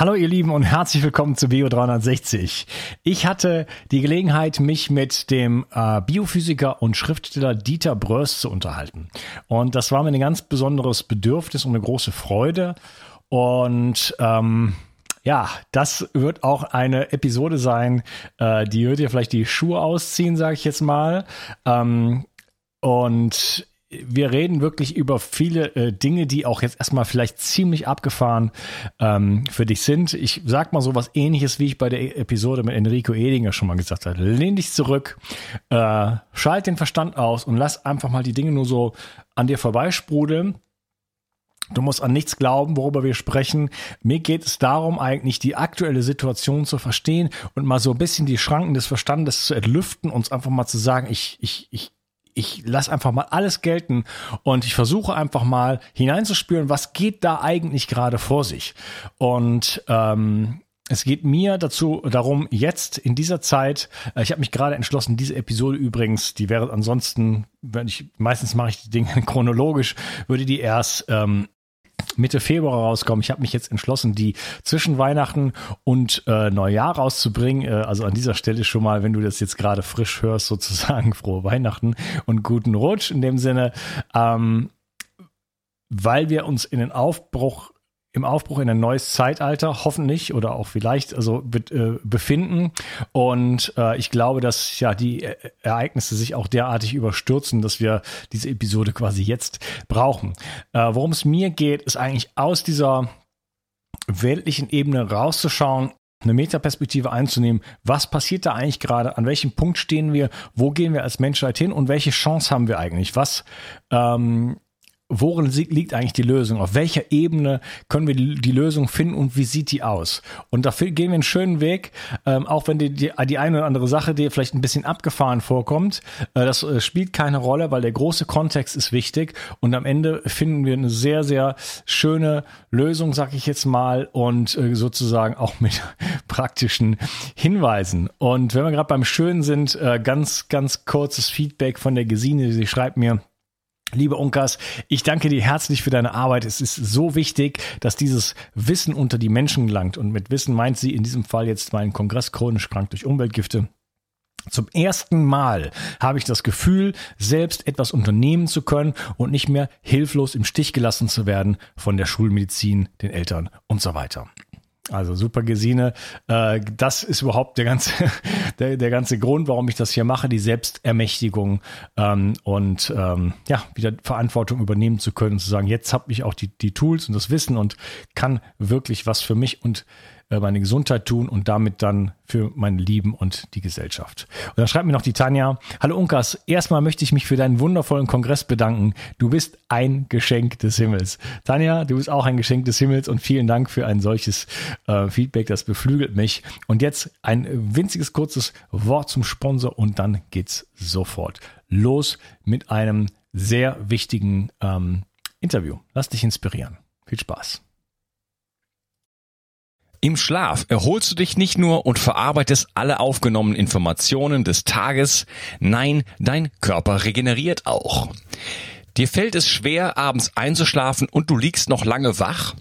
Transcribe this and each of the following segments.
Hallo ihr Lieben und herzlich willkommen zu Bio360. Ich hatte die Gelegenheit, mich mit dem äh, Biophysiker und Schriftsteller Dieter Bröst zu unterhalten. Und das war mir ein ganz besonderes Bedürfnis und eine große Freude. Und ähm, ja, das wird auch eine Episode sein, äh, die wird dir vielleicht die Schuhe ausziehen, sage ich jetzt mal. Ähm, und wir reden wirklich über viele äh, Dinge, die auch jetzt erstmal vielleicht ziemlich abgefahren ähm, für dich sind. Ich sag mal so was ähnliches, wie ich bei der Episode mit Enrico Edinger schon mal gesagt habe. Lehn dich zurück, äh, schalt den Verstand aus und lass einfach mal die Dinge nur so an dir vorbeisprudeln. Du musst an nichts glauben, worüber wir sprechen. Mir geht es darum, eigentlich die aktuelle Situation zu verstehen und mal so ein bisschen die Schranken des Verstandes zu entlüften, uns einfach mal zu sagen, ich, ich, ich ich lasse einfach mal alles gelten und ich versuche einfach mal hineinzuspüren, was geht da eigentlich gerade vor sich. Und ähm, es geht mir dazu darum, jetzt in dieser Zeit, äh, ich habe mich gerade entschlossen, diese Episode übrigens, die wäre ansonsten, wenn ich meistens mache ich die Dinge chronologisch, würde die erst ähm, Mitte Februar rauskommen. Ich habe mich jetzt entschlossen, die zwischen Weihnachten und äh, Neujahr rauszubringen. Äh, also an dieser Stelle schon mal, wenn du das jetzt gerade frisch hörst, sozusagen frohe Weihnachten und guten Rutsch in dem Sinne, ähm, weil wir uns in den Aufbruch im Aufbruch in ein neues Zeitalter, hoffentlich oder auch vielleicht, also äh, befinden. Und äh, ich glaube, dass ja die e Ereignisse sich auch derartig überstürzen, dass wir diese Episode quasi jetzt brauchen. Äh, Worum es mir geht, ist eigentlich aus dieser weltlichen Ebene rauszuschauen, eine Metaperspektive einzunehmen. Was passiert da eigentlich gerade? An welchem Punkt stehen wir? Wo gehen wir als Menschheit hin? Und welche Chance haben wir eigentlich? Was ähm, worin liegt eigentlich die Lösung? Auf welcher Ebene können wir die, Lösung finden und wie sieht die aus? Und dafür gehen wir einen schönen Weg, ähm, auch wenn die, die, die eine oder andere Sache dir vielleicht ein bisschen abgefahren vorkommt. Äh, das äh, spielt keine Rolle, weil der große Kontext ist wichtig und am Ende finden wir eine sehr, sehr schöne Lösung, sag ich jetzt mal, und äh, sozusagen auch mit praktischen Hinweisen. Und wenn wir gerade beim Schönen sind, äh, ganz, ganz kurzes Feedback von der Gesine, sie schreibt mir, Liebe Unkas, ich danke dir herzlich für deine Arbeit. Es ist so wichtig, dass dieses Wissen unter die Menschen gelangt. Und mit Wissen meint sie in diesem Fall jetzt meinen Kongress chronisch krank durch Umweltgifte. Zum ersten Mal habe ich das Gefühl, selbst etwas unternehmen zu können und nicht mehr hilflos im Stich gelassen zu werden von der Schulmedizin, den Eltern und so weiter. Also super Gesine. Äh, das ist überhaupt der ganze, der, der ganze Grund, warum ich das hier mache, die Selbstermächtigung ähm, und ähm, ja, wieder Verantwortung übernehmen zu können, zu sagen, jetzt habe ich auch die, die Tools und das Wissen und kann wirklich was für mich und meine Gesundheit tun und damit dann für mein Lieben und die Gesellschaft. Und dann schreibt mir noch die Tanja, hallo Unkas, erstmal möchte ich mich für deinen wundervollen Kongress bedanken. Du bist ein Geschenk des Himmels. Tanja, du bist auch ein Geschenk des Himmels und vielen Dank für ein solches äh, Feedback, das beflügelt mich. Und jetzt ein winziges kurzes Wort zum Sponsor und dann geht's sofort los mit einem sehr wichtigen ähm, Interview. Lass dich inspirieren. Viel Spaß. Im Schlaf erholst du dich nicht nur und verarbeitest alle aufgenommenen Informationen des Tages, nein, dein Körper regeneriert auch. Dir fällt es schwer, abends einzuschlafen und du liegst noch lange wach?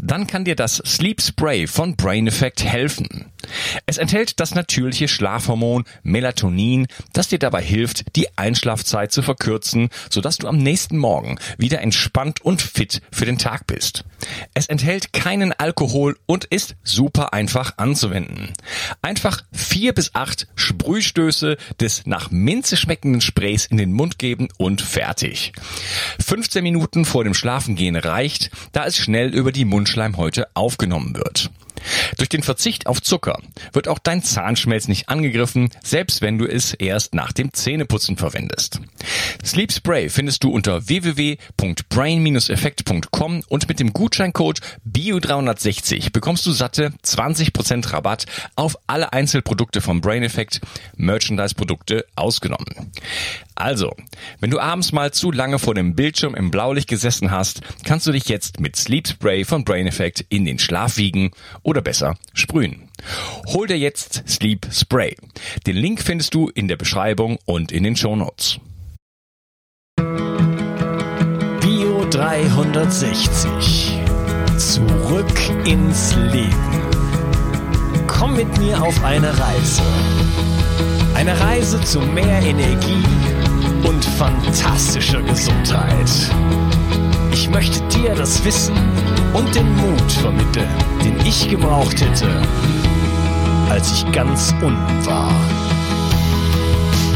Dann kann dir das Sleep Spray von Brain Effect helfen. Es enthält das natürliche Schlafhormon Melatonin, das dir dabei hilft, die Einschlafzeit zu verkürzen, sodass du am nächsten Morgen wieder entspannt und fit für den Tag bist. Es enthält keinen Alkohol und ist super einfach anzuwenden. Einfach vier bis acht Sprühstöße des nach Minze schmeckenden Sprays in den Mund geben und fertig. 15 Minuten vor dem Schlafengehen reicht, da es schnell über die Mundschleimhäute aufgenommen wird. Durch den Verzicht auf Zucker wird auch dein Zahnschmelz nicht angegriffen, selbst wenn du es erst nach dem Zähneputzen verwendest. Sleep Spray findest du unter www.brain-effekt.com und mit dem Gutscheincode BIO360 bekommst du satte 20% Rabatt auf alle Einzelprodukte vom Brain Effect, Merchandise-Produkte ausgenommen. Also, wenn du abends mal zu lange vor dem Bildschirm im Blaulicht gesessen hast, kannst du dich jetzt mit Sleep Spray von Brain Effect in den Schlaf wiegen oder besser sprühen. Hol dir jetzt Sleep Spray. Den Link findest du in der Beschreibung und in den Show Notes. Bio 360. Zurück ins Leben. Komm mit mir auf eine Reise. Eine Reise zu mehr Energie und fantastischer Gesundheit. Ich möchte dir das Wissen und den Mut vermitteln, den ich gebraucht hätte, als ich ganz unten war.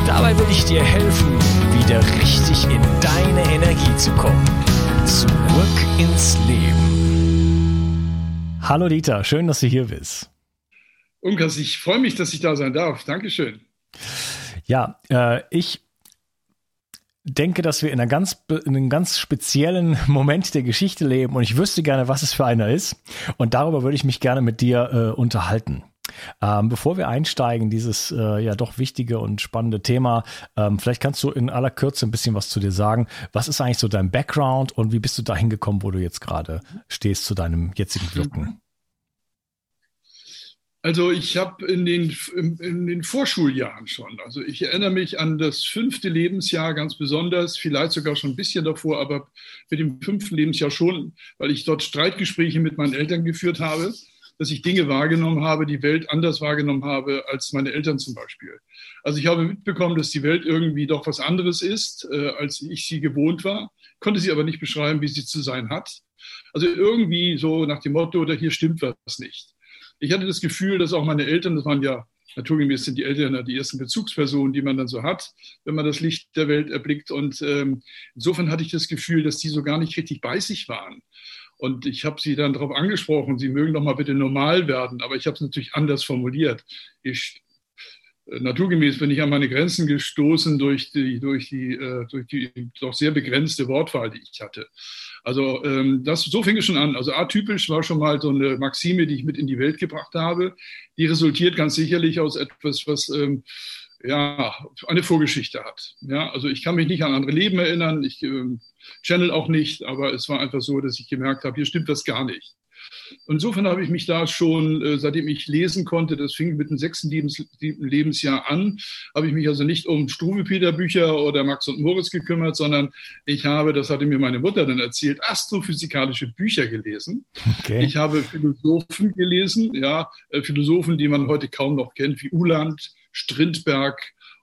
Dabei will ich dir helfen, wieder richtig in deine Energie zu kommen. Zurück ins Leben. Hallo Dieter, schön, dass du hier bist. Unkas, ich freue mich, dass ich da sein darf. Dankeschön. Ja, äh, ich denke, dass wir in, einer ganz, in einem ganz speziellen Moment der Geschichte leben und ich wüsste gerne, was es für einer ist. Und darüber würde ich mich gerne mit dir äh, unterhalten. Ähm, bevor wir einsteigen, dieses äh, ja doch wichtige und spannende Thema, ähm, vielleicht kannst du in aller Kürze ein bisschen was zu dir sagen. Was ist eigentlich so dein Background und wie bist du dahin gekommen, wo du jetzt gerade stehst zu deinem jetzigen Wirken? Also ich habe in den, in, den Vorschuljahren schon, also ich erinnere mich an das fünfte Lebensjahr ganz besonders, vielleicht sogar schon ein bisschen davor, aber mit dem fünften Lebensjahr schon, weil ich dort Streitgespräche mit meinen Eltern geführt habe dass ich Dinge wahrgenommen habe, die Welt anders wahrgenommen habe als meine Eltern zum Beispiel. Also ich habe mitbekommen, dass die Welt irgendwie doch was anderes ist, äh, als ich sie gewohnt war, konnte sie aber nicht beschreiben, wie sie zu sein hat. Also irgendwie so nach dem Motto, oder hier stimmt was nicht. Ich hatte das Gefühl, dass auch meine Eltern, das waren ja naturgemäß sind die Eltern die ersten Bezugspersonen, die man dann so hat, wenn man das Licht der Welt erblickt. Und ähm, insofern hatte ich das Gefühl, dass die so gar nicht richtig bei sich waren. Und ich habe sie dann darauf angesprochen, sie mögen doch mal bitte normal werden. Aber ich habe es natürlich anders formuliert. Ich, naturgemäß bin ich an meine Grenzen gestoßen durch die, durch die, äh, durch die doch sehr begrenzte Wortwahl, die ich hatte. Also ähm, das, so fing es schon an. Also atypisch war schon mal so eine Maxime, die ich mit in die Welt gebracht habe. Die resultiert ganz sicherlich aus etwas, was ähm, ja, eine Vorgeschichte hat. Ja, also ich kann mich nicht an andere Leben erinnern, ich äh, channel auch nicht, aber es war einfach so, dass ich gemerkt habe, hier stimmt das gar nicht. Insofern habe ich mich da schon, äh, seitdem ich lesen konnte, das fing mit dem sechsten Lebens Lebensjahr an, habe ich mich also nicht um Struve-Peter Bücher oder Max und Moritz gekümmert, sondern ich habe, das hatte mir meine Mutter dann erzählt, astrophysikalische Bücher gelesen. Okay. Ich habe Philosophen gelesen, ja, äh, Philosophen, die man heute kaum noch kennt, wie Uland, Strindberg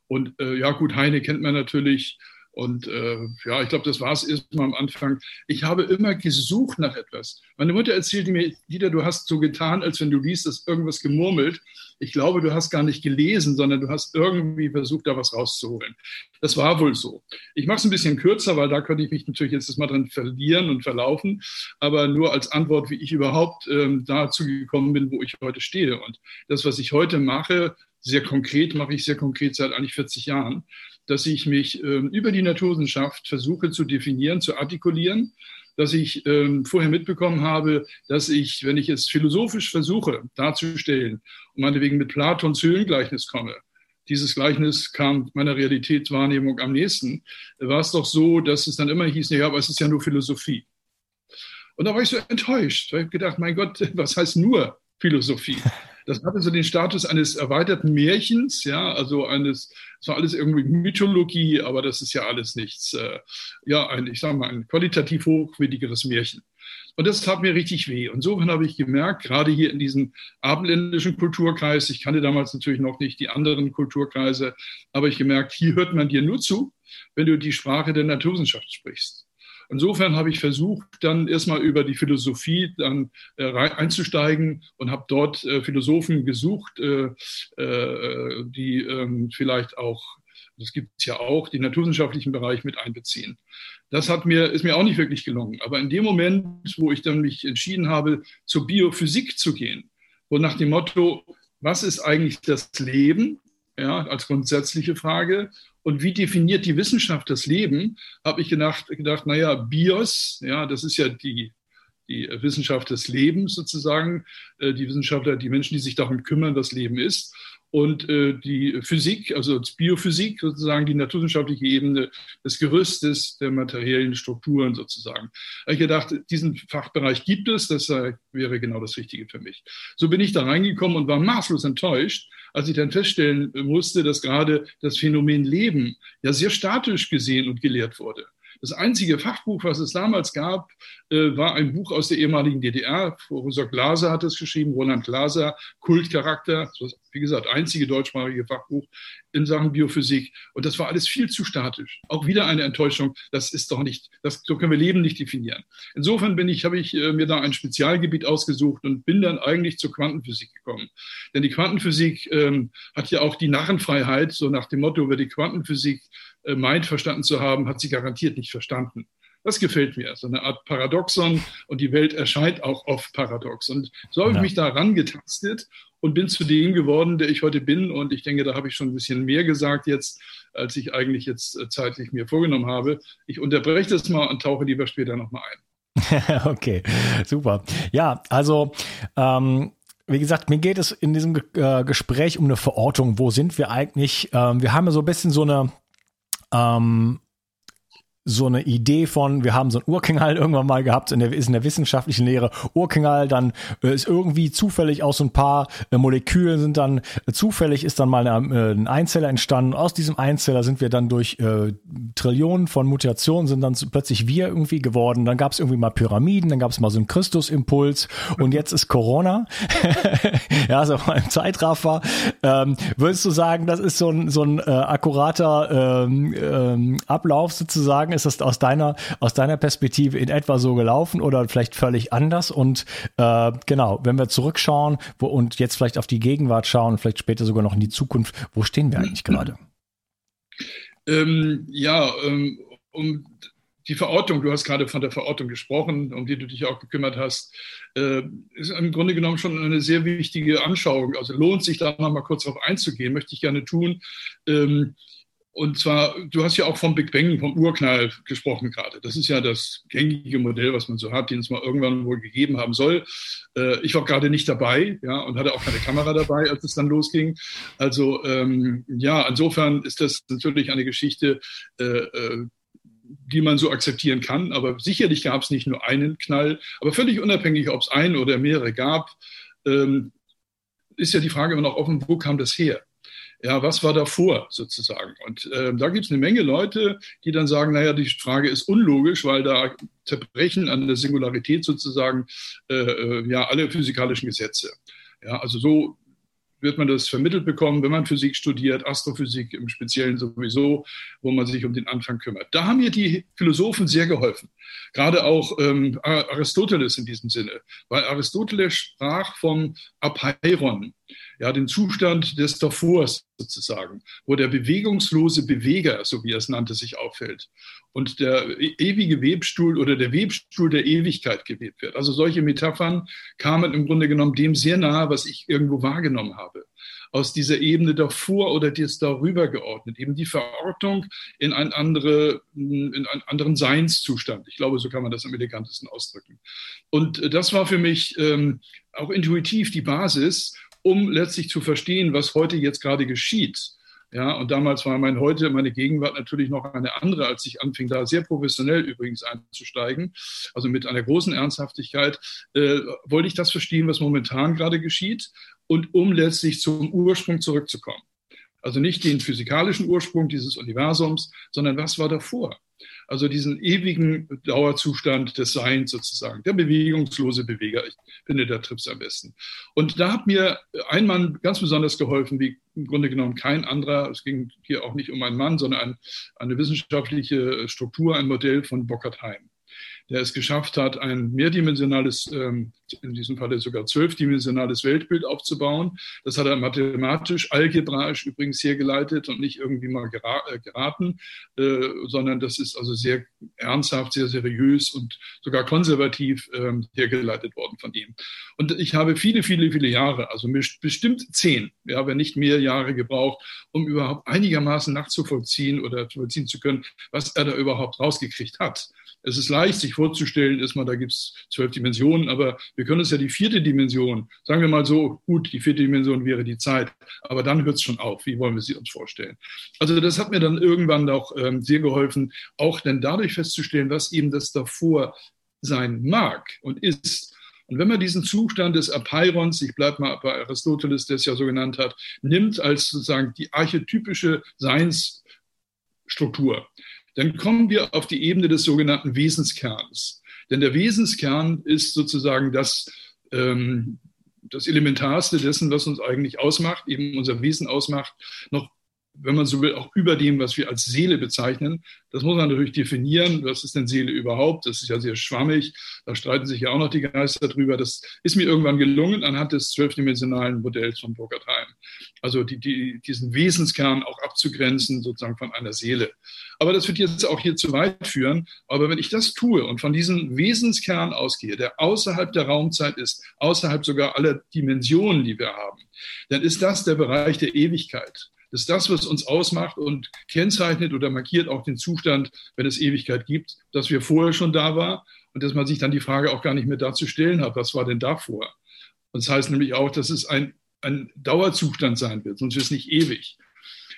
und äh, ja gut, Heine kennt man natürlich. Und äh, ja, ich glaube, das war es erstmal am Anfang. Ich habe immer gesucht nach etwas. Meine Mutter erzählte mir, Dieter, du hast so getan, als wenn du liest, dass irgendwas gemurmelt. Ich glaube, du hast gar nicht gelesen, sondern du hast irgendwie versucht, da was rauszuholen. Das war wohl so. Ich mache es ein bisschen kürzer, weil da könnte ich mich natürlich jetzt mal dran verlieren und verlaufen. Aber nur als Antwort, wie ich überhaupt ähm, dazu gekommen bin, wo ich heute stehe. Und das, was ich heute mache, sehr konkret, mache ich sehr konkret seit eigentlich 40 Jahren, dass ich mich ähm, über die Naturwissenschaft versuche zu definieren, zu artikulieren, dass ich ähm, vorher mitbekommen habe, dass ich, wenn ich es philosophisch versuche darzustellen und meinetwegen mit Platons Höhlengleichnis komme, dieses Gleichnis kam meiner Realitätswahrnehmung am nächsten, war es doch so, dass es dann immer hieß, ja, aber es ist ja nur Philosophie. Und da war ich so enttäuscht. Ich habe gedacht, mein Gott, was heißt nur Philosophie? Das hatte so den Status eines erweiterten Märchens, ja, also eines, es war alles irgendwie Mythologie, aber das ist ja alles nichts, äh, ja, ein, ich sage mal, ein qualitativ hochwertigeres Märchen. Und das tat mir richtig weh. Und insofern habe ich gemerkt, gerade hier in diesem abendländischen Kulturkreis, ich kannte damals natürlich noch nicht die anderen Kulturkreise, aber ich gemerkt, hier hört man dir nur zu, wenn du die Sprache der Naturwissenschaft sprichst. Insofern habe ich versucht, dann erstmal über die Philosophie dann äh, einzusteigen und habe dort äh, Philosophen gesucht, äh, äh die ähm, vielleicht auch, das gibt es ja auch, den naturwissenschaftlichen Bereich mit einbeziehen. Das hat mir, ist mir auch nicht wirklich gelungen. Aber in dem Moment, wo ich dann mich entschieden habe, zur Biophysik zu gehen, wo nach dem Motto, was ist eigentlich das Leben? Ja, als grundsätzliche Frage und wie definiert die Wissenschaft das Leben, habe ich gedacht, gedacht, naja, BIOS, ja, das ist ja die, die Wissenschaft des Lebens sozusagen, äh, die Wissenschaftler, die Menschen, die sich darum kümmern, was Leben ist und äh, die Physik, also Biophysik sozusagen, die naturwissenschaftliche Ebene des Gerüstes der materiellen Strukturen sozusagen. Ich gedacht, diesen Fachbereich gibt es, das wäre genau das Richtige für mich. So bin ich da reingekommen und war maßlos enttäuscht, als ich dann feststellen musste, dass gerade das Phänomen Leben ja sehr statisch gesehen und gelehrt wurde. Das einzige Fachbuch, was es damals gab, äh, war ein Buch aus der ehemaligen DDR. Professor Glaser hat es geschrieben, Roland Glaser, Kultcharakter. Wie gesagt, einzige deutschsprachige Fachbuch in Sachen Biophysik. Und das war alles viel zu statisch. Auch wieder eine Enttäuschung. Das ist doch nicht, das, so können wir Leben nicht definieren. Insofern bin ich, habe ich äh, mir da ein Spezialgebiet ausgesucht und bin dann eigentlich zur Quantenphysik gekommen. Denn die Quantenphysik ähm, hat ja auch die Narrenfreiheit, so nach dem Motto, wer die Quantenphysik meint, verstanden zu haben, hat sie garantiert nicht verstanden. Das gefällt mir, so eine Art Paradoxon und die Welt erscheint auch oft paradox. Und so habe ich mich daran getastet und bin zu dem geworden, der ich heute bin. Und ich denke, da habe ich schon ein bisschen mehr gesagt jetzt, als ich eigentlich jetzt äh, zeitlich mir vorgenommen habe. Ich unterbreche das mal und tauche lieber später nochmal ein. okay, super. Ja, also ähm, wie gesagt, mir geht es in diesem äh, Gespräch um eine Verortung. Wo sind wir eigentlich? Ähm, wir haben ja so ein bisschen so eine ähm, so eine Idee von, wir haben so ein Urknall irgendwann mal gehabt, in der, ist in der wissenschaftlichen Lehre Urknall, dann äh, ist irgendwie zufällig aus so ein paar äh, Molekülen sind dann, äh, zufällig ist dann mal eine, äh, ein Einzeller entstanden. Aus diesem Einzeller sind wir dann durch äh, Trillionen von Mutationen sind dann plötzlich wir irgendwie geworden. Dann gab es irgendwie mal Pyramiden, dann gab es mal so einen Christusimpuls und jetzt ist Corona. ja, so im Zeitraffer. Ähm, würdest du sagen, das ist so ein, so ein äh, akkurater ähm, ähm, Ablauf sozusagen? Ist das aus deiner, aus deiner Perspektive in etwa so gelaufen oder vielleicht völlig anders? Und äh, genau, wenn wir zurückschauen wo, und jetzt vielleicht auf die Gegenwart schauen, vielleicht später sogar noch in die Zukunft, wo stehen wir eigentlich gerade? Ähm, ja, ähm, um die Verortung, du hast gerade von der Verortung gesprochen, um die du dich auch gekümmert hast, äh, ist im Grunde genommen schon eine sehr wichtige Anschauung. Also lohnt sich da noch mal kurz darauf einzugehen, möchte ich gerne tun. Und zwar, du hast ja auch vom Big Bang, vom Urknall gesprochen gerade. Das ist ja das gängige Modell, was man so hat, den es mal irgendwann wohl gegeben haben soll. Äh, ich war gerade nicht dabei, ja, und hatte auch keine Kamera dabei, als es dann losging. Also ähm, ja, insofern ist das natürlich eine Geschichte, äh, äh, die man so akzeptieren kann. Aber sicherlich gab es nicht nur einen Knall, aber völlig unabhängig, ob es einen oder mehrere gab, ähm, ist ja die Frage immer noch offen, wo kam das her? Ja, was war davor sozusagen? Und äh, da gibt es eine Menge Leute, die dann sagen, naja, die Frage ist unlogisch, weil da zerbrechen an der Singularität sozusagen äh, äh, ja alle physikalischen Gesetze. Ja, also so wird man das vermittelt bekommen, wenn man Physik studiert, Astrophysik im Speziellen sowieso, wo man sich um den Anfang kümmert. Da haben mir die Philosophen sehr geholfen. Gerade auch ähm, Aristoteles in diesem Sinne, weil Aristoteles sprach vom Apeiron ja, den Zustand des Davors sozusagen, wo der bewegungslose Beweger, so wie er es nannte, sich auffällt und der e-, ewige Webstuhl oder der Webstuhl der Ewigkeit gewebt wird. Also solche Metaphern kamen im Grunde genommen dem sehr nahe, was ich irgendwo wahrgenommen habe aus dieser Ebene davor oder das darüber geordnet, eben die Verortung in, ein andere, in einen anderen Seinszustand. Ich glaube, so kann man das am elegantesten ausdrücken. Und das war für mich ähm, auch intuitiv die Basis, um letztlich zu verstehen, was heute jetzt gerade geschieht. Ja, und damals war mein heute, meine Gegenwart natürlich noch eine andere, als ich anfing, da sehr professionell übrigens einzusteigen, also mit einer großen Ernsthaftigkeit, äh, wollte ich das verstehen, was momentan gerade geschieht und um letztlich zum Ursprung zurückzukommen. Also nicht den physikalischen Ursprung dieses Universums, sondern was war davor? Also diesen ewigen Dauerzustand des Seins sozusagen, der bewegungslose Beweger. Ich finde, der trifft es am besten. Und da hat mir ein Mann ganz besonders geholfen, wie im Grunde genommen kein anderer. Es ging hier auch nicht um einen Mann, sondern ein, eine wissenschaftliche Struktur, ein Modell von Bockert Heim der es geschafft hat, ein mehrdimensionales, ähm, in diesem Falle sogar zwölfdimensionales Weltbild aufzubauen. Das hat er mathematisch, algebraisch übrigens hergeleitet und nicht irgendwie mal äh, geraten, äh, sondern das ist also sehr ernsthaft, sehr seriös und sogar konservativ ähm, hergeleitet worden von ihm. Und ich habe viele, viele, viele Jahre, also bestimmt zehn, ja, wenn nicht mehr Jahre gebraucht, um überhaupt einigermaßen nachzuvollziehen oder zu vollziehen zu können, was er da überhaupt rausgekriegt hat. Es ist leicht, sich vorzustellen, ist da gibt es zwölf Dimensionen, aber wir können uns ja die vierte Dimension, sagen wir mal so, gut, die vierte Dimension wäre die Zeit, aber dann hört es schon auf. Wie wollen wir sie uns vorstellen? Also das hat mir dann irgendwann auch ähm, sehr geholfen, auch dann dadurch festzustellen, was eben das davor sein mag und ist. Und wenn man diesen Zustand des Apeirons, ich bleibe mal bei Aristoteles, der es ja so genannt hat, nimmt als sozusagen die archetypische Seinsstruktur, dann kommen wir auf die Ebene des sogenannten Wesenskerns. Denn der Wesenskern ist sozusagen das, ähm, das Elementarste dessen, was uns eigentlich ausmacht, eben unser Wesen ausmacht, noch wenn man so will, auch über dem, was wir als Seele bezeichnen. Das muss man natürlich definieren. Was ist denn Seele überhaupt? Das ist ja sehr schwammig. Da streiten sich ja auch noch die Geister drüber. Das ist mir irgendwann gelungen anhand des zwölfdimensionalen Modells von Burkhard Heim. Also die, die, diesen Wesenskern auch abzugrenzen, sozusagen von einer Seele. Aber das wird jetzt auch hier zu weit führen. Aber wenn ich das tue und von diesem Wesenskern ausgehe, der außerhalb der Raumzeit ist, außerhalb sogar aller Dimensionen, die wir haben, dann ist das der Bereich der Ewigkeit. Das ist das, was uns ausmacht und kennzeichnet oder markiert auch den Zustand, wenn es Ewigkeit gibt, dass wir vorher schon da war und dass man sich dann die Frage auch gar nicht mehr dazu stellen hat, was war denn davor? Und das heißt nämlich auch, dass es ein, ein Dauerzustand sein wird, sonst ist es nicht ewig.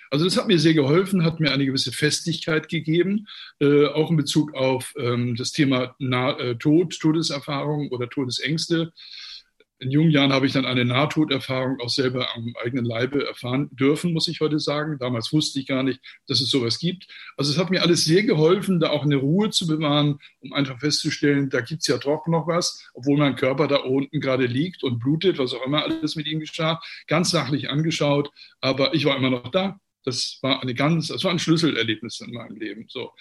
Also das hat mir sehr geholfen, hat mir eine gewisse Festigkeit gegeben, äh, auch in Bezug auf ähm, das Thema Na äh, Tod, Todeserfahrung oder Todesängste in jungen Jahren habe ich dann eine Nahtoderfahrung auch selber am eigenen Leibe erfahren dürfen, muss ich heute sagen. Damals wusste ich gar nicht, dass es sowas gibt. Also es hat mir alles sehr geholfen, da auch eine Ruhe zu bewahren, um einfach festzustellen, da gibt es ja doch noch was, obwohl mein Körper da unten gerade liegt und blutet, was auch immer alles mit ihm geschah. Ganz sachlich angeschaut, aber ich war immer noch da. Das war eine ganz, das war ein Schlüsselerlebnis in meinem Leben. So.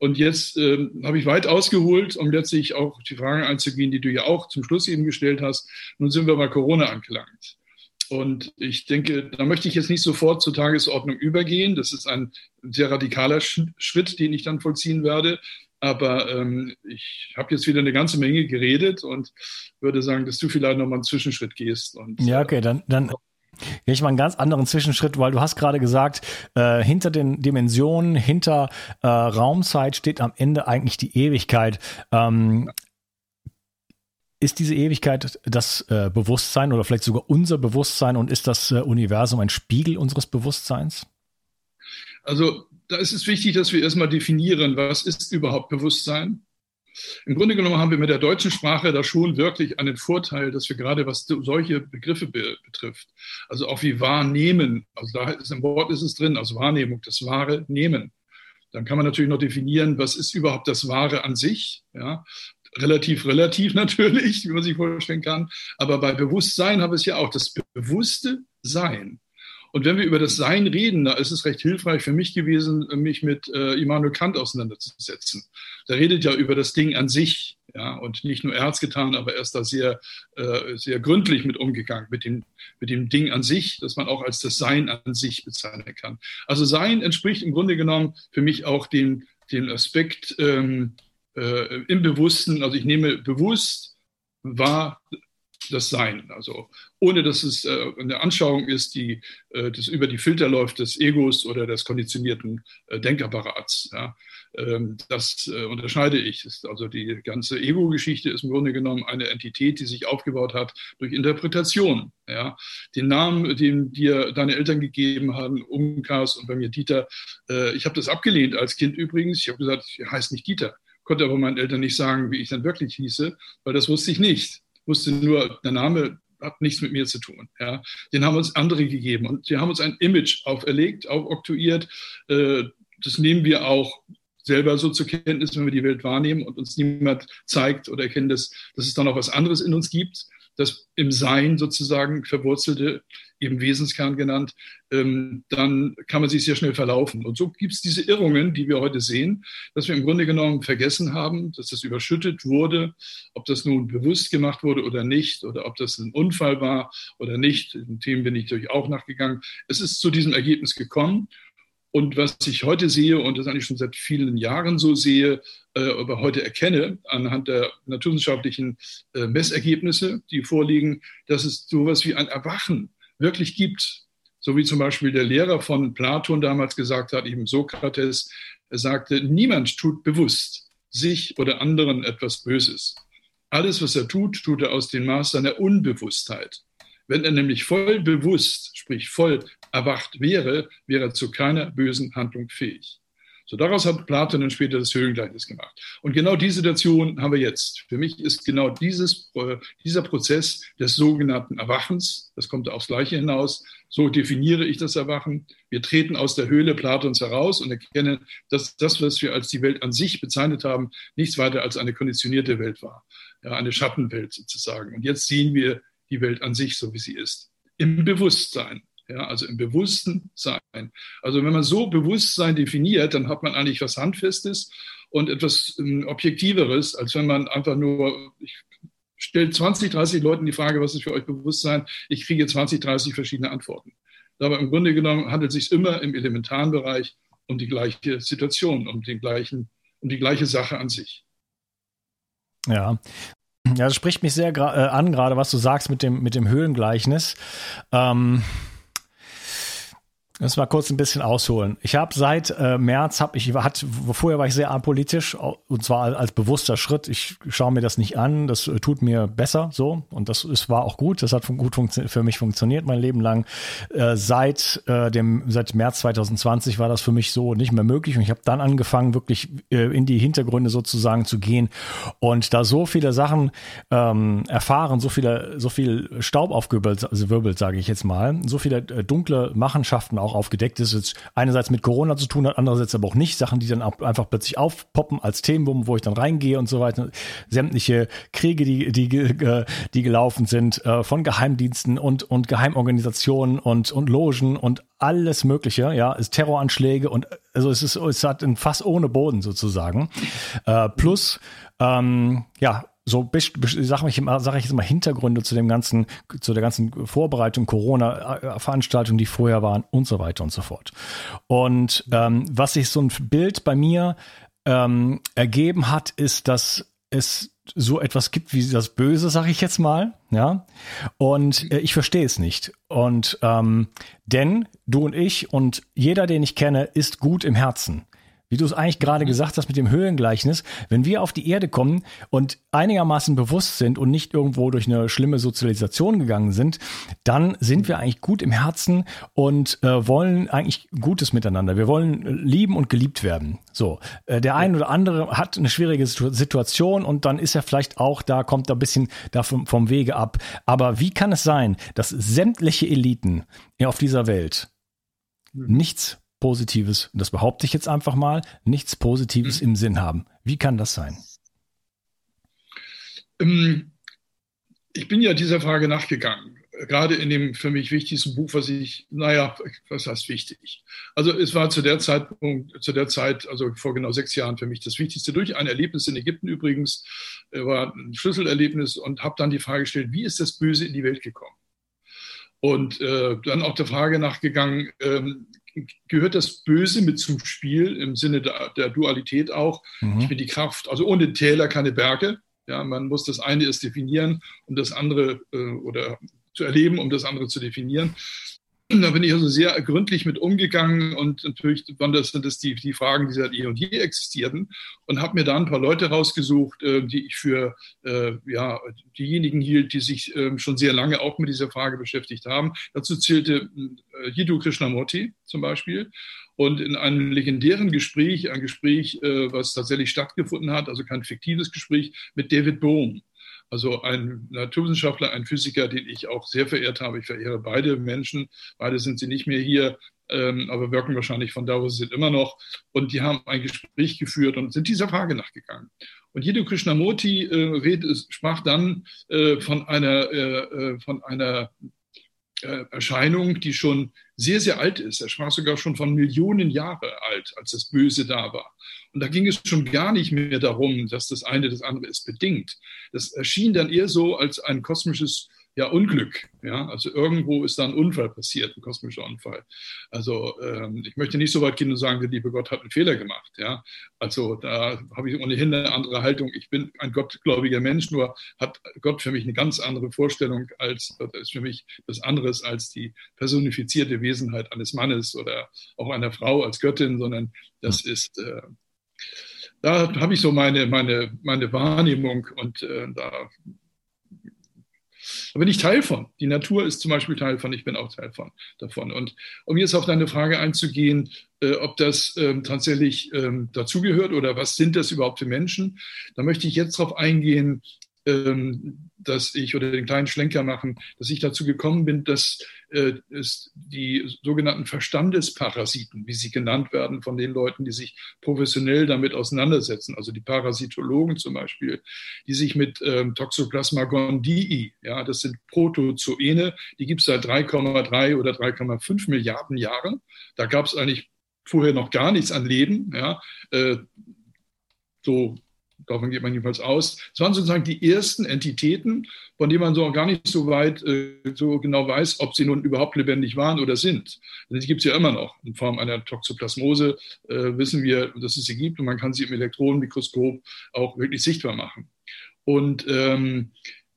Und jetzt äh, habe ich weit ausgeholt, um letztlich auch die Fragen einzugehen, die du ja auch zum Schluss eben gestellt hast. Nun sind wir bei Corona angelangt. Und ich denke, da möchte ich jetzt nicht sofort zur Tagesordnung übergehen. Das ist ein sehr radikaler Schritt, den ich dann vollziehen werde. Aber ähm, ich habe jetzt wieder eine ganze Menge geredet und würde sagen, dass du vielleicht nochmal einen Zwischenschritt gehst. Und, ja, okay, dann, dann Gehe ich mal einen ganz anderen Zwischenschritt, weil du hast gerade gesagt, äh, hinter den Dimensionen, hinter äh, Raumzeit steht am Ende eigentlich die Ewigkeit. Ähm, ist diese Ewigkeit das äh, Bewusstsein oder vielleicht sogar unser Bewusstsein und ist das äh, Universum ein Spiegel unseres Bewusstseins? Also da ist es wichtig, dass wir erstmal definieren, was ist überhaupt Bewusstsein? Im Grunde genommen haben wir mit der deutschen Sprache da schon wirklich einen Vorteil, dass wir gerade was solche Begriffe be betrifft, also auch wie wahrnehmen, also da ist im Wort ist es drin, also Wahrnehmung, das wahre Nehmen. Dann kann man natürlich noch definieren, was ist überhaupt das Wahre an sich, ja, relativ, relativ natürlich, wie man sich vorstellen kann. Aber bei Bewusstsein habe ich ja auch das bewusste Sein. Und wenn wir über das Sein reden, da ist es recht hilfreich für mich gewesen, mich mit äh, Immanuel Kant auseinanderzusetzen. Der redet ja über das Ding an sich, ja, und nicht nur er hat es getan, aber er ist da sehr, äh, sehr gründlich mit umgegangen, mit dem, mit dem Ding an sich, das man auch als das Sein an sich bezeichnen kann. Also Sein entspricht im Grunde genommen für mich auch dem, dem Aspekt ähm, äh, im Bewussten, also ich nehme bewusst wahr, das Sein. Also ohne dass es äh, eine Anschauung ist, die äh, das über die Filter läuft des Egos oder des konditionierten äh, Denkapparats. Ja. Ähm, das äh, unterscheide ich. Also die ganze Ego-Geschichte ist im Grunde genommen eine Entität, die sich aufgebaut hat durch Interpretation. Ja. Den Namen, den dir deine Eltern gegeben haben, Umkas und bei mir Dieter, äh, ich habe das abgelehnt als Kind übrigens. Ich habe gesagt, ich heiße nicht Dieter konnte aber meinen Eltern nicht sagen, wie ich dann wirklich hieße, weil das wusste ich nicht wusste nur, der Name hat nichts mit mir zu tun. Ja. Den haben uns andere gegeben und die haben uns ein Image auferlegt, aufoktroyiert. Äh, das nehmen wir auch selber so zur Kenntnis, wenn wir die Welt wahrnehmen und uns niemand zeigt oder erkennt, dass, dass es da noch was anderes in uns gibt das im Sein sozusagen verwurzelte, eben Wesenskern genannt, ähm, dann kann man sich sehr schnell verlaufen. Und so gibt es diese Irrungen, die wir heute sehen, dass wir im Grunde genommen vergessen haben, dass das überschüttet wurde, ob das nun bewusst gemacht wurde oder nicht, oder ob das ein Unfall war oder nicht. Den Themen bin ich natürlich auch nachgegangen. Es ist zu diesem Ergebnis gekommen. Und was ich heute sehe und das eigentlich schon seit vielen Jahren so sehe, äh, aber heute erkenne anhand der naturwissenschaftlichen äh, Messergebnisse, die vorliegen, dass es sowas wie ein Erwachen wirklich gibt. So wie zum Beispiel der Lehrer von Platon damals gesagt hat, eben Sokrates, er sagte, niemand tut bewusst sich oder anderen etwas Böses. Alles, was er tut, tut er aus dem Maß seiner Unbewusstheit. Wenn er nämlich voll bewusst, sprich voll erwacht wäre, wäre er zu keiner bösen Handlung fähig. So daraus hat Platon dann später das Höhlengleichnis gemacht. Und genau die Situation haben wir jetzt. Für mich ist genau dieses, äh, dieser Prozess des sogenannten Erwachens, das kommt aufs Gleiche hinaus, so definiere ich das Erwachen. Wir treten aus der Höhle Platons heraus und erkennen, dass das, was wir als die Welt an sich bezeichnet haben, nichts weiter als eine konditionierte Welt war. Ja, eine Schattenwelt sozusagen. Und jetzt sehen wir die Welt an sich, so wie sie ist. Im Bewusstsein. Ja, also im bewussten Sein. Also wenn man so Bewusstsein definiert, dann hat man eigentlich was Handfestes und etwas ähm, Objektiveres, als wenn man einfach nur, ich stelle 20, 30 Leuten die Frage, was ist für euch Bewusstsein? Ich kriege 20, 30 verschiedene Antworten. Aber im Grunde genommen handelt es sich immer im elementaren Bereich um die gleiche Situation, um, den gleichen, um die gleiche Sache an sich. Ja, ja, das spricht mich sehr äh, an, gerade was du sagst mit dem, mit dem Höhlengleichnis. Ähm, Lass mal kurz ein bisschen ausholen. Ich habe seit äh, März habe ich hat vorher war ich sehr apolitisch und zwar als bewusster Schritt. Ich schaue mir das nicht an, das äh, tut mir besser so und das ist war auch gut. Das hat gut für mich funktioniert mein Leben lang. Äh, seit äh, dem seit März 2020 war das für mich so nicht mehr möglich und ich habe dann angefangen wirklich äh, in die Hintergründe sozusagen zu gehen und da so viele Sachen ähm, erfahren, so viele so viel Staub aufgewirbelt, also sage ich jetzt mal, so viele äh, dunkle Machenschaften auch auch aufgedeckt ist. Jetzt einerseits mit Corona zu tun hat, andererseits aber auch nicht. Sachen, die dann einfach plötzlich aufpoppen als Themen, wo ich dann reingehe und so weiter. Sämtliche Kriege, die, die, die gelaufen sind, äh, von Geheimdiensten und, und Geheimorganisationen und, und Logen und alles Mögliche, ja, ist Terroranschläge und also es ist, es hat ein Fass ohne Boden sozusagen. Äh, plus, ähm, ja, so sage ich, sag ich jetzt mal Hintergründe zu dem ganzen, zu der ganzen Vorbereitung Corona-Veranstaltungen, die vorher waren und so weiter und so fort. Und ähm, was sich so ein Bild bei mir ähm, ergeben hat, ist, dass es so etwas gibt wie das Böse, sage ich jetzt mal, ja. Und äh, ich verstehe es nicht. Und ähm, denn du und ich und jeder, den ich kenne, ist gut im Herzen wie du es eigentlich gerade mhm. gesagt hast mit dem Höhengleichnis, wenn wir auf die Erde kommen und einigermaßen bewusst sind und nicht irgendwo durch eine schlimme Sozialisation gegangen sind, dann sind wir eigentlich gut im Herzen und äh, wollen eigentlich Gutes miteinander. Wir wollen lieben und geliebt werden. So, äh, der ein oder andere hat eine schwierige Situation und dann ist er vielleicht auch da, kommt da ein bisschen davon, vom Wege ab. Aber wie kann es sein, dass sämtliche Eliten auf dieser Welt mhm. nichts Positives, das behaupte ich jetzt einfach mal, nichts Positives mhm. im Sinn haben. Wie kann das sein? Ähm, ich bin ja dieser Frage nachgegangen, gerade in dem für mich wichtigsten Buch, was ich, naja, was heißt wichtig? Also es war zu der Zeitpunkt, zu der Zeit, also vor genau sechs Jahren für mich das Wichtigste durch ein Erlebnis in Ägypten übrigens, äh, war ein Schlüsselerlebnis und habe dann die Frage gestellt, wie ist das Böse in die Welt gekommen? Und äh, dann auch der Frage nachgegangen, ähm, gehört das Böse mit zum Spiel im Sinne der, der Dualität auch. Mhm. Ich bin die Kraft, also ohne Täler keine Berge. Ja, man muss das eine erst definieren, um das andere äh, oder zu erleben, um das andere zu definieren. Da bin ich also sehr gründlich mit umgegangen und natürlich waren das, das die, die Fragen, die seit eh und je existierten und habe mir da ein paar Leute rausgesucht, äh, die ich für äh, ja, diejenigen hielt, die sich äh, schon sehr lange auch mit dieser Frage beschäftigt haben. Dazu zählte äh, Jiddu Krishnamurti zum Beispiel. Und in einem legendären Gespräch, ein Gespräch, äh, was tatsächlich stattgefunden hat, also kein fiktives Gespräch, mit David Bohm, also ein Naturwissenschaftler, ein Physiker, den ich auch sehr verehrt habe. Ich verehre beide Menschen. Beide sind sie nicht mehr hier, ähm, aber wirken wahrscheinlich von da, wo sie sind, immer noch. Und die haben ein Gespräch geführt und sind dieser Frage nachgegangen. Und Jiddu Krishnamurti äh, red, sprach dann äh, von einer, äh, äh von einer Erscheinung, die schon sehr, sehr alt ist. Er sprach sogar schon von Millionen Jahre alt, als das Böse da war. Und da ging es schon gar nicht mehr darum, dass das eine das andere ist bedingt. Das erschien dann eher so als ein kosmisches ja, Unglück. Ja? Also irgendwo ist da ein Unfall passiert, ein kosmischer Unfall. Also ähm, ich möchte nicht so weit gehen und sagen, der liebe Gott hat einen Fehler gemacht. Ja? Also da habe ich ohnehin eine andere Haltung. Ich bin ein gottgläubiger Mensch, nur hat Gott für mich eine ganz andere Vorstellung als, das ist für mich das anderes als die personifizierte Wesenheit eines Mannes oder auch einer Frau als Göttin, sondern das ist... Äh, da habe ich so meine, meine, meine Wahrnehmung und äh, da Da bin ich Teil von. Die Natur ist zum Beispiel Teil von, ich bin auch Teil von davon. Und um jetzt auf deine Frage einzugehen, äh, ob das ähm, tatsächlich ähm, dazugehört oder was sind das überhaupt für Menschen, da möchte ich jetzt darauf eingehen, dass ich oder den kleinen Schlenker machen, dass ich dazu gekommen bin, dass äh, es die sogenannten Verstandesparasiten, wie sie genannt werden von den Leuten, die sich professionell damit auseinandersetzen, also die Parasitologen zum Beispiel, die sich mit ähm, Toxoplasma gondii, ja, das sind Protozoene, die gibt es seit 3,3 oder 3,5 Milliarden Jahren. Da gab es eigentlich vorher noch gar nichts an Leben, ja, äh, so davon geht man jedenfalls aus. Es waren sozusagen die ersten Entitäten, von denen man so gar nicht so weit äh, so genau weiß, ob sie nun überhaupt lebendig waren oder sind. Denn die gibt es ja immer noch. In Form einer Toxoplasmose äh, wissen wir, dass es sie gibt und man kann sie im Elektronenmikroskop auch wirklich sichtbar machen. Und ähm,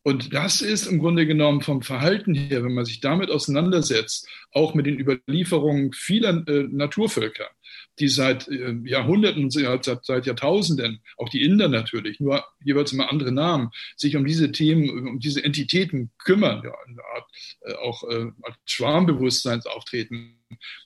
und das ist im Grunde genommen vom Verhalten her, wenn man sich damit auseinandersetzt, auch mit den Überlieferungen vieler äh, Naturvölker, die seit äh, Jahrhunderten, seit, seit Jahrtausenden, auch die Inder natürlich, nur jeweils immer andere Namen, sich um diese Themen, um diese Entitäten kümmern, ja, eine Art äh, auch äh, als Schwarmbewusstseinsauftreten,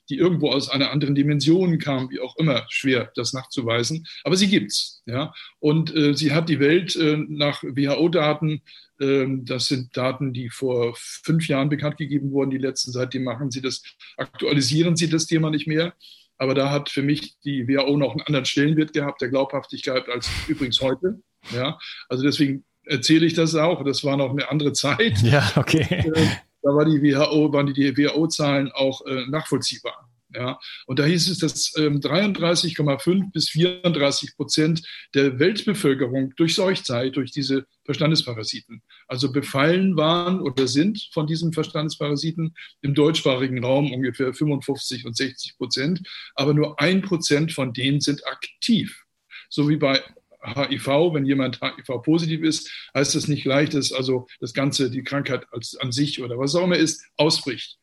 die irgendwo aus einer anderen Dimension kamen, wie auch immer, schwer das nachzuweisen. Aber sie gibt's, ja. Und äh, sie hat die Welt äh, nach WHO-Daten ähm, das sind Daten, die vor fünf Jahren bekannt gegeben wurden. Die letzten, seitdem machen sie das, aktualisieren sie das Thema nicht mehr. Aber da hat für mich die WHO noch einen anderen Stellenwert gehabt, der Glaubhaftigkeit, als übrigens heute. Ja, also deswegen erzähle ich das auch. Das war noch eine andere Zeit. Ja, okay. Ähm, da war die WHO, waren die WHO-Zahlen auch äh, nachvollziehbar. Ja, und da hieß es, dass ähm, 33,5 bis 34 Prozent der Weltbevölkerung durchseucht sei durch diese Verstandesparasiten. Also befallen waren oder sind von diesen Verstandesparasiten im deutschsprachigen Raum ungefähr 55 und 60 Prozent, aber nur ein Prozent von denen sind aktiv. So wie bei HIV, wenn jemand HIV-positiv ist, heißt das nicht gleich, dass also das Ganze, die Krankheit als, an sich oder was auch immer ist, ausbricht.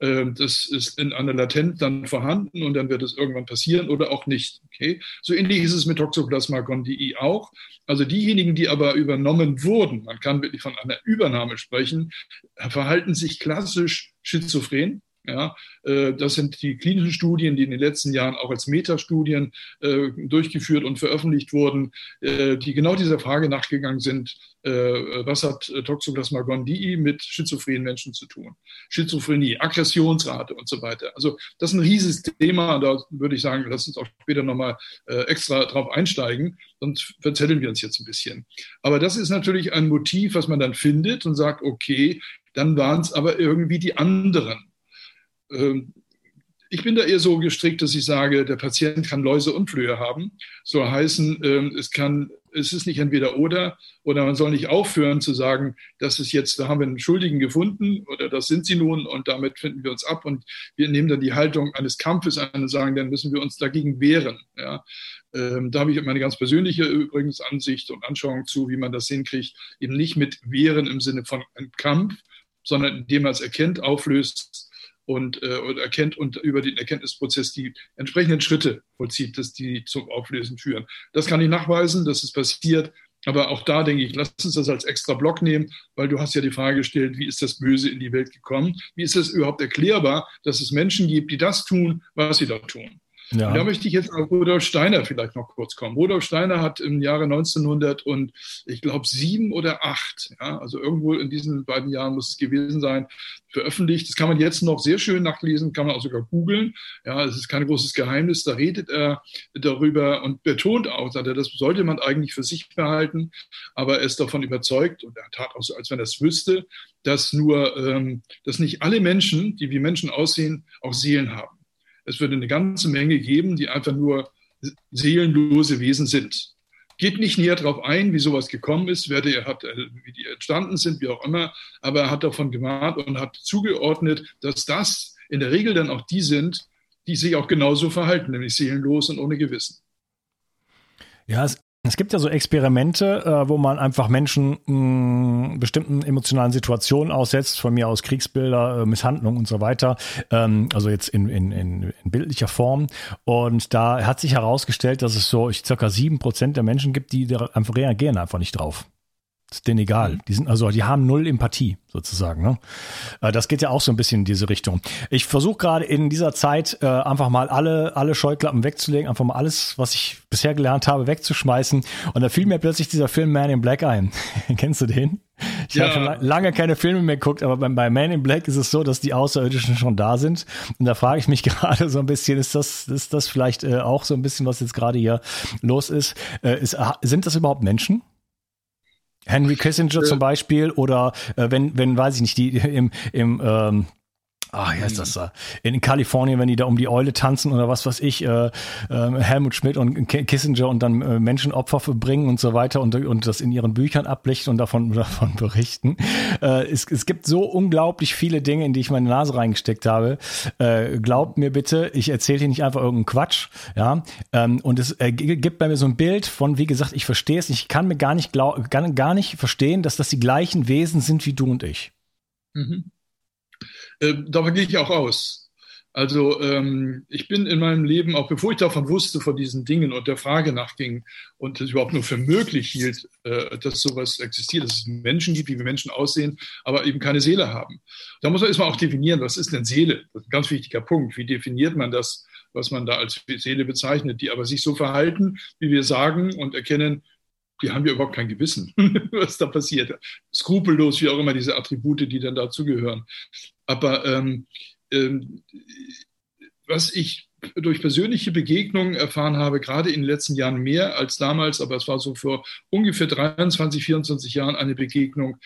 Ähm, das ist in einer Latenz dann vorhanden und dann wird es irgendwann passieren oder auch nicht. Okay? So ähnlich ist es mit Toxoplasma gondii auch. Also diejenigen, die aber übernommen wurden, man kann wirklich von einer Übernahme sprechen, verhalten sich klassisch schizophren. Ja, äh, das sind die klinischen Studien, die in den letzten Jahren auch als Metastudien äh, durchgeführt und veröffentlicht wurden, äh, die genau dieser Frage nachgegangen sind, was hat Toxoplasma gondii mit schizophrenen Menschen zu tun? Schizophrenie, Aggressionsrate und so weiter. Also das ist ein riesiges Thema, da würde ich sagen, lass uns auch später nochmal extra drauf einsteigen, sonst verzetteln wir uns jetzt ein bisschen. Aber das ist natürlich ein Motiv, was man dann findet und sagt, okay, dann waren es aber irgendwie die anderen. Ähm, ich bin da eher so gestrickt, dass ich sage, der Patient kann Läuse und Flöhe haben. Soll heißen, ähm, es kann, es ist nicht entweder oder, oder man soll nicht aufhören zu sagen, das ist jetzt, da haben wir einen Schuldigen gefunden oder das sind sie nun und damit finden wir uns ab und wir nehmen dann die Haltung eines Kampfes ein und sagen, dann müssen wir uns dagegen wehren. Ja. Ähm, da habe ich meine ganz persönliche übrigens Ansicht und Anschauung zu, wie man das hinkriegt, eben nicht mit Wehren im Sinne von einem Kampf, sondern indem man es erkennt, auflöst, und, äh, und erkennt und über den Erkenntnisprozess die entsprechenden Schritte vollzieht, dass die zum Auflösen führen. Das kann ich nachweisen, dass es passiert. Aber auch da denke ich, lass uns das als extra Block nehmen, weil du hast ja die Frage gestellt, wie ist das Böse in die Welt gekommen? Wie ist es überhaupt erklärbar, dass es Menschen gibt, die das tun, was sie da tun? Ja. da möchte ich jetzt auf Rudolf Steiner vielleicht noch kurz kommen. Rudolf Steiner hat im Jahre 1900 und ich glaube sieben oder acht, ja, also irgendwo in diesen beiden Jahren muss es gewesen sein, veröffentlicht. Das kann man jetzt noch sehr schön nachlesen, kann man auch sogar googeln. Ja, es ist kein großes Geheimnis. Da redet er darüber und betont auch, sagt er, das sollte man eigentlich für sich behalten, aber er ist davon überzeugt und er tat auch so, als wenn er es wüsste, dass nur, ähm, dass nicht alle Menschen, die wie Menschen aussehen, auch Seelen haben. Es würde eine ganze Menge geben, die einfach nur seelenlose Wesen sind. Geht nicht näher darauf ein, wie sowas gekommen ist, wer die hat, äh, wie die entstanden sind, wie auch immer, aber er hat davon gewarnt und hat zugeordnet, dass das in der Regel dann auch die sind, die sich auch genauso verhalten, nämlich seelenlos und ohne Gewissen. Ja, es es gibt ja so Experimente, äh, wo man einfach Menschen mh, bestimmten emotionalen Situationen aussetzt, von mir aus Kriegsbilder, äh, Misshandlungen und so weiter, ähm, also jetzt in, in, in, in bildlicher Form. Und da hat sich herausgestellt, dass es so circa sieben Prozent der Menschen gibt, die einfach reagieren einfach nicht drauf. Ist denen egal. Die sind also, die haben null Empathie sozusagen. Ne? Äh, das geht ja auch so ein bisschen in diese Richtung. Ich versuche gerade in dieser Zeit äh, einfach mal alle alle Scheuklappen wegzulegen, einfach mal alles, was ich bisher gelernt habe, wegzuschmeißen. Und da fiel mir plötzlich dieser Film Man in Black ein. Kennst du den? Ich ja. habe schon lange keine Filme mehr geguckt, aber bei, bei Man in Black ist es so, dass die Außerirdischen schon da sind. Und da frage ich mich gerade so ein bisschen, ist das, ist das vielleicht äh, auch so ein bisschen, was jetzt gerade hier los ist? Äh, ist sind das überhaupt Menschen? Henry Kissinger äh, zum Beispiel oder äh, wenn, wenn, weiß ich nicht, die im, im ähm, Ah, wie heißt das da? In Kalifornien, wenn die da um die Eule tanzen oder was weiß ich, äh, äh, Helmut Schmidt und Kissinger und dann äh, Menschenopfer verbringen und so weiter und, und das in ihren Büchern ablichten und davon, davon berichten. Äh, es, es gibt so unglaublich viele Dinge, in die ich meine Nase reingesteckt habe. Äh, glaubt mir bitte, ich erzähle hier nicht einfach irgendeinen Quatsch, ja. Ähm, und es äh, gibt bei mir so ein Bild von, wie gesagt, ich verstehe es, ich kann mir gar nicht glaub, gar, gar nicht verstehen, dass das die gleichen Wesen sind wie du und ich. Mhm. Äh, davon gehe ich auch aus. Also ähm, ich bin in meinem Leben, auch bevor ich davon wusste, von diesen Dingen und der Frage nachging und es überhaupt nur für möglich hielt, äh, dass sowas existiert, dass es Menschen gibt, wie wir Menschen aussehen, aber eben keine Seele haben. Da muss man erstmal auch definieren, was ist denn Seele? Das ist ein ganz wichtiger Punkt. Wie definiert man das, was man da als Seele bezeichnet, die aber sich so verhalten, wie wir sagen und erkennen, die haben ja überhaupt kein Gewissen, was da passiert. Skrupellos, wie auch immer diese Attribute, die dann dazugehören. Aber ähm, ähm, was ich durch persönliche Begegnungen erfahren habe, gerade in den letzten Jahren mehr als damals, aber es war so vor ungefähr 23, 24 Jahren eine Begegnung,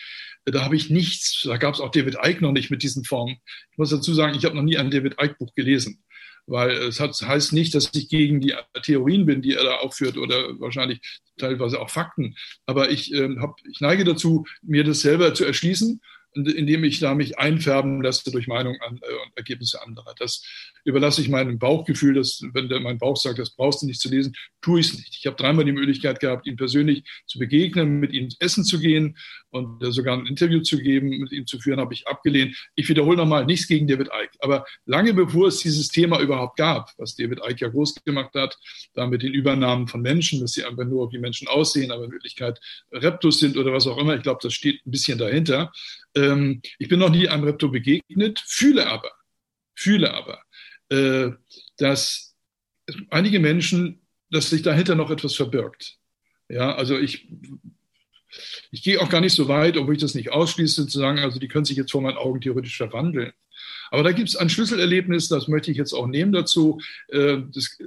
da habe ich nichts, da gab es auch David Icke noch nicht mit diesen Formen. Ich muss dazu sagen, ich habe noch nie ein David Icke Buch gelesen weil es hat, heißt nicht, dass ich gegen die Theorien bin, die er da aufführt oder wahrscheinlich teilweise auch Fakten. Aber ich, äh, hab, ich neige dazu, mir das selber zu erschließen indem ich da mich einfärben lasse durch Meinung an, äh, und Ergebnisse anderer. Das überlasse ich meinem Bauchgefühl, dass, wenn der, mein Bauch sagt, das brauchst du nicht zu lesen, tue ich es nicht. Ich habe dreimal die Möglichkeit gehabt, ihm persönlich zu begegnen, mit ihm essen zu gehen und äh, sogar ein Interview zu geben, mit ihm zu führen, habe ich abgelehnt. Ich wiederhole nochmal, nichts gegen David Icke. Aber lange bevor es dieses Thema überhaupt gab, was David Icke ja groß gemacht hat, da mit den Übernahmen von Menschen, dass sie einfach nur wie Menschen aussehen, aber in Wirklichkeit Reptus sind oder was auch immer, ich glaube, das steht ein bisschen dahinter. Ähm, ich bin noch nie einem Repto begegnet, fühle aber, fühle aber, äh, dass einige Menschen, dass sich dahinter noch etwas verbirgt. Ja, also ich, ich gehe auch gar nicht so weit, obwohl ich das nicht ausschließe, zu sagen, also die können sich jetzt vor meinen Augen theoretisch verwandeln. Aber da gibt es ein Schlüsselerlebnis, das möchte ich jetzt auch nehmen dazu. Äh, das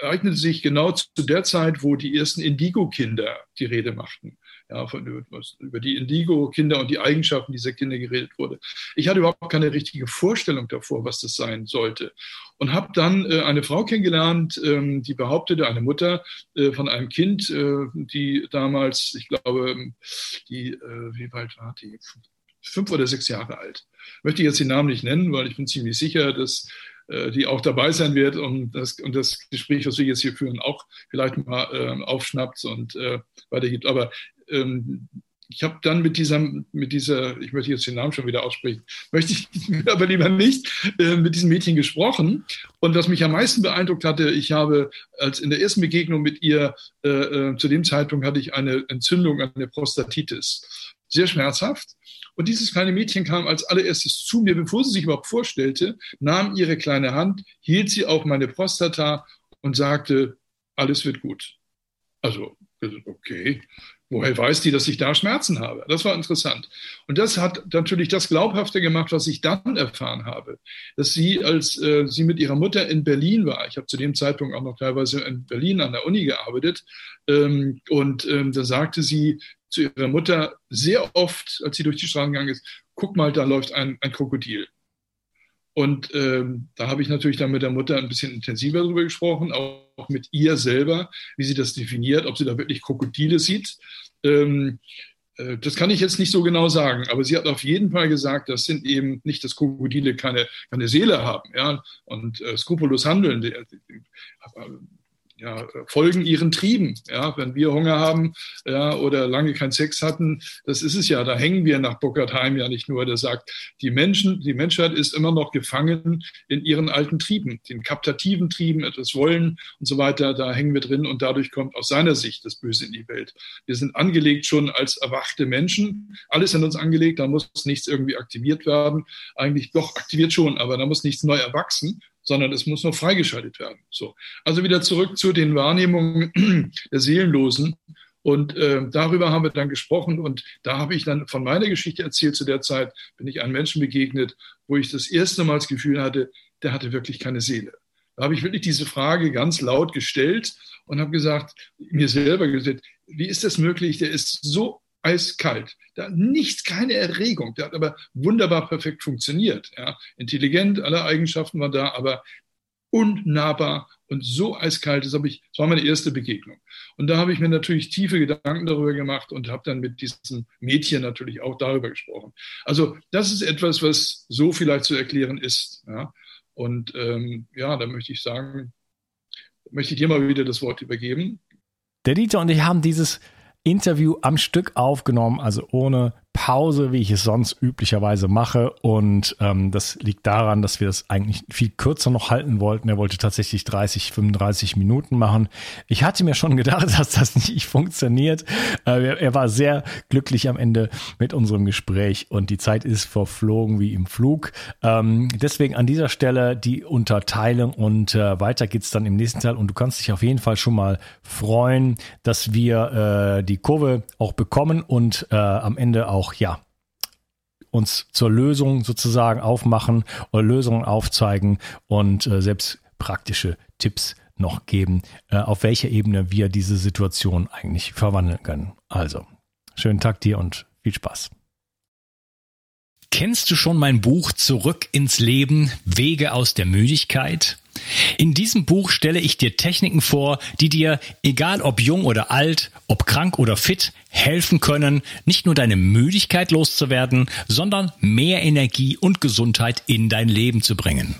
ereignete sich genau zu der Zeit, wo die ersten Indigo-Kinder die Rede machten ja, von, über die Indigo-Kinder und die Eigenschaften dieser Kinder geredet wurde. Ich hatte überhaupt keine richtige Vorstellung davor, was das sein sollte. Und habe dann äh, eine Frau kennengelernt, ähm, die behauptete, eine Mutter äh, von einem Kind, äh, die damals, ich glaube, die, äh, wie weit war die? Fünf oder sechs Jahre alt. Möchte ich jetzt den Namen nicht nennen, weil ich bin ziemlich sicher, dass äh, die auch dabei sein wird und das, und das Gespräch, was wir jetzt hier führen, auch vielleicht mal äh, aufschnappt und äh, weitergibt. Aber ähm, ich habe dann mit dieser, mit dieser, ich möchte jetzt den Namen schon wieder aussprechen, möchte ich aber lieber nicht, äh, mit diesem Mädchen gesprochen. Und was mich am meisten beeindruckt hatte, ich habe als in der ersten Begegnung mit ihr, äh, äh, zu dem Zeitpunkt hatte ich eine Entzündung an der Prostatitis. Sehr schmerzhaft. Und dieses kleine Mädchen kam als allererstes zu mir, bevor sie sich überhaupt vorstellte, nahm ihre kleine Hand, hielt sie auf meine Prostata und sagte, alles wird gut. Also, okay, Woher weiß die, dass ich da Schmerzen habe? Das war interessant. Und das hat natürlich das glaubhafter gemacht, was ich dann erfahren habe. Dass sie, als äh, sie mit ihrer Mutter in Berlin war, ich habe zu dem Zeitpunkt auch noch teilweise in Berlin an der Uni gearbeitet, ähm, und ähm, da sagte sie zu ihrer Mutter sehr oft, als sie durch die Straßen gegangen ist, guck mal, da läuft ein, ein Krokodil. Und ähm, da habe ich natürlich dann mit der Mutter ein bisschen intensiver darüber gesprochen, auch mit ihr selber, wie sie das definiert, ob sie da wirklich Krokodile sieht. Ähm, äh, das kann ich jetzt nicht so genau sagen, aber sie hat auf jeden Fall gesagt, das sind eben nicht, dass Krokodile keine, keine Seele haben ja, und äh, skrupellos handeln. Die, die, ja, folgen ihren Trieben. Ja, wenn wir Hunger haben ja, oder lange keinen Sex hatten, das ist es ja. Da hängen wir nach Bockertheim ja nicht nur. Der sagt, die Menschen, die Menschheit ist immer noch gefangen in ihren alten Trieben, den kaptativen Trieben, etwas wollen und so weiter. Da hängen wir drin und dadurch kommt aus seiner Sicht das Böse in die Welt. Wir sind angelegt schon als erwachte Menschen. Alles in uns angelegt. Da muss nichts irgendwie aktiviert werden. Eigentlich doch aktiviert schon, aber da muss nichts neu erwachsen sondern es muss noch freigeschaltet werden. So. Also wieder zurück zu den Wahrnehmungen der Seelenlosen. Und äh, darüber haben wir dann gesprochen und da habe ich dann von meiner Geschichte erzählt. Zu der Zeit bin ich einem Menschen begegnet, wo ich das erste Mal das Gefühl hatte, der hatte wirklich keine Seele. Da habe ich wirklich diese Frage ganz laut gestellt und habe gesagt, mir selber gesagt, wie ist das möglich? Der ist so eiskalt. Da nichts, keine Erregung. Der hat aber wunderbar perfekt funktioniert. Ja. Intelligent, alle Eigenschaften waren da, aber unnahbar und so eiskalt. Das, ich, das war meine erste Begegnung. Und da habe ich mir natürlich tiefe Gedanken darüber gemacht und habe dann mit diesem Mädchen natürlich auch darüber gesprochen. Also das ist etwas, was so vielleicht zu erklären ist. Ja. Und ähm, ja, da möchte ich sagen, möchte ich dir mal wieder das Wort übergeben. Der Dieter und ich haben dieses Interview am Stück aufgenommen, also ohne Pause, wie ich es sonst üblicherweise mache. Und ähm, das liegt daran, dass wir das eigentlich viel kürzer noch halten wollten. Er wollte tatsächlich 30, 35 Minuten machen. Ich hatte mir schon gedacht, dass das nicht funktioniert. Äh, er war sehr glücklich am Ende mit unserem Gespräch und die Zeit ist verflogen wie im Flug. Ähm, deswegen an dieser Stelle die Unterteilung und äh, weiter geht's dann im nächsten Teil. Und du kannst dich auf jeden Fall schon mal freuen, dass wir äh, die Kurve auch bekommen und äh, am Ende auch auch, ja, uns zur Lösung sozusagen aufmachen oder Lösungen aufzeigen und äh, selbst praktische Tipps noch geben, äh, auf welcher Ebene wir diese Situation eigentlich verwandeln können. Also, schönen Tag dir und viel Spaß. Kennst du schon mein Buch Zurück ins Leben, Wege aus der Müdigkeit? In diesem Buch stelle ich dir Techniken vor, die dir, egal ob jung oder alt, ob krank oder fit, helfen können, nicht nur deine Müdigkeit loszuwerden, sondern mehr Energie und Gesundheit in dein Leben zu bringen.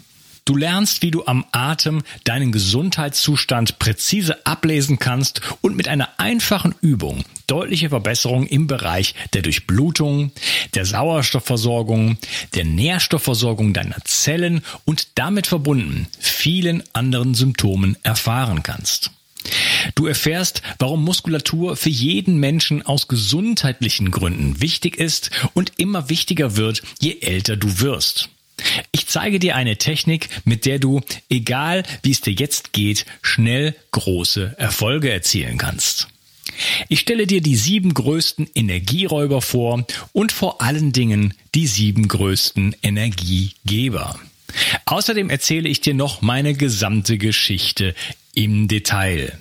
Du lernst, wie du am Atem deinen Gesundheitszustand präzise ablesen kannst und mit einer einfachen Übung deutliche Verbesserungen im Bereich der Durchblutung, der Sauerstoffversorgung, der Nährstoffversorgung deiner Zellen und damit verbunden vielen anderen Symptomen erfahren kannst. Du erfährst, warum Muskulatur für jeden Menschen aus gesundheitlichen Gründen wichtig ist und immer wichtiger wird, je älter du wirst. Ich zeige dir eine Technik, mit der du, egal wie es dir jetzt geht, schnell große Erfolge erzielen kannst. Ich stelle dir die sieben größten Energieräuber vor und vor allen Dingen die sieben größten Energiegeber. Außerdem erzähle ich dir noch meine gesamte Geschichte im Detail.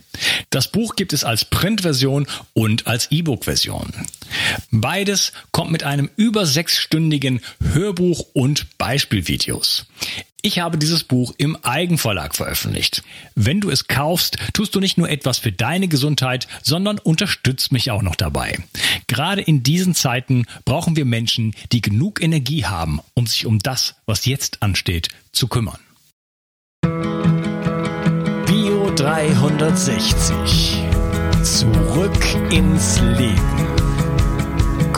Das Buch gibt es als Printversion und als E-Book-Version. Beides kommt mit einem über sechsstündigen Hörbuch und Beispielvideos. Ich habe dieses Buch im Eigenverlag veröffentlicht. Wenn du es kaufst, tust du nicht nur etwas für deine Gesundheit, sondern unterstützt mich auch noch dabei. Gerade in diesen Zeiten brauchen wir Menschen, die genug Energie haben, um sich um das, was jetzt ansteht, zu kümmern. 360. Zurück ins Leben.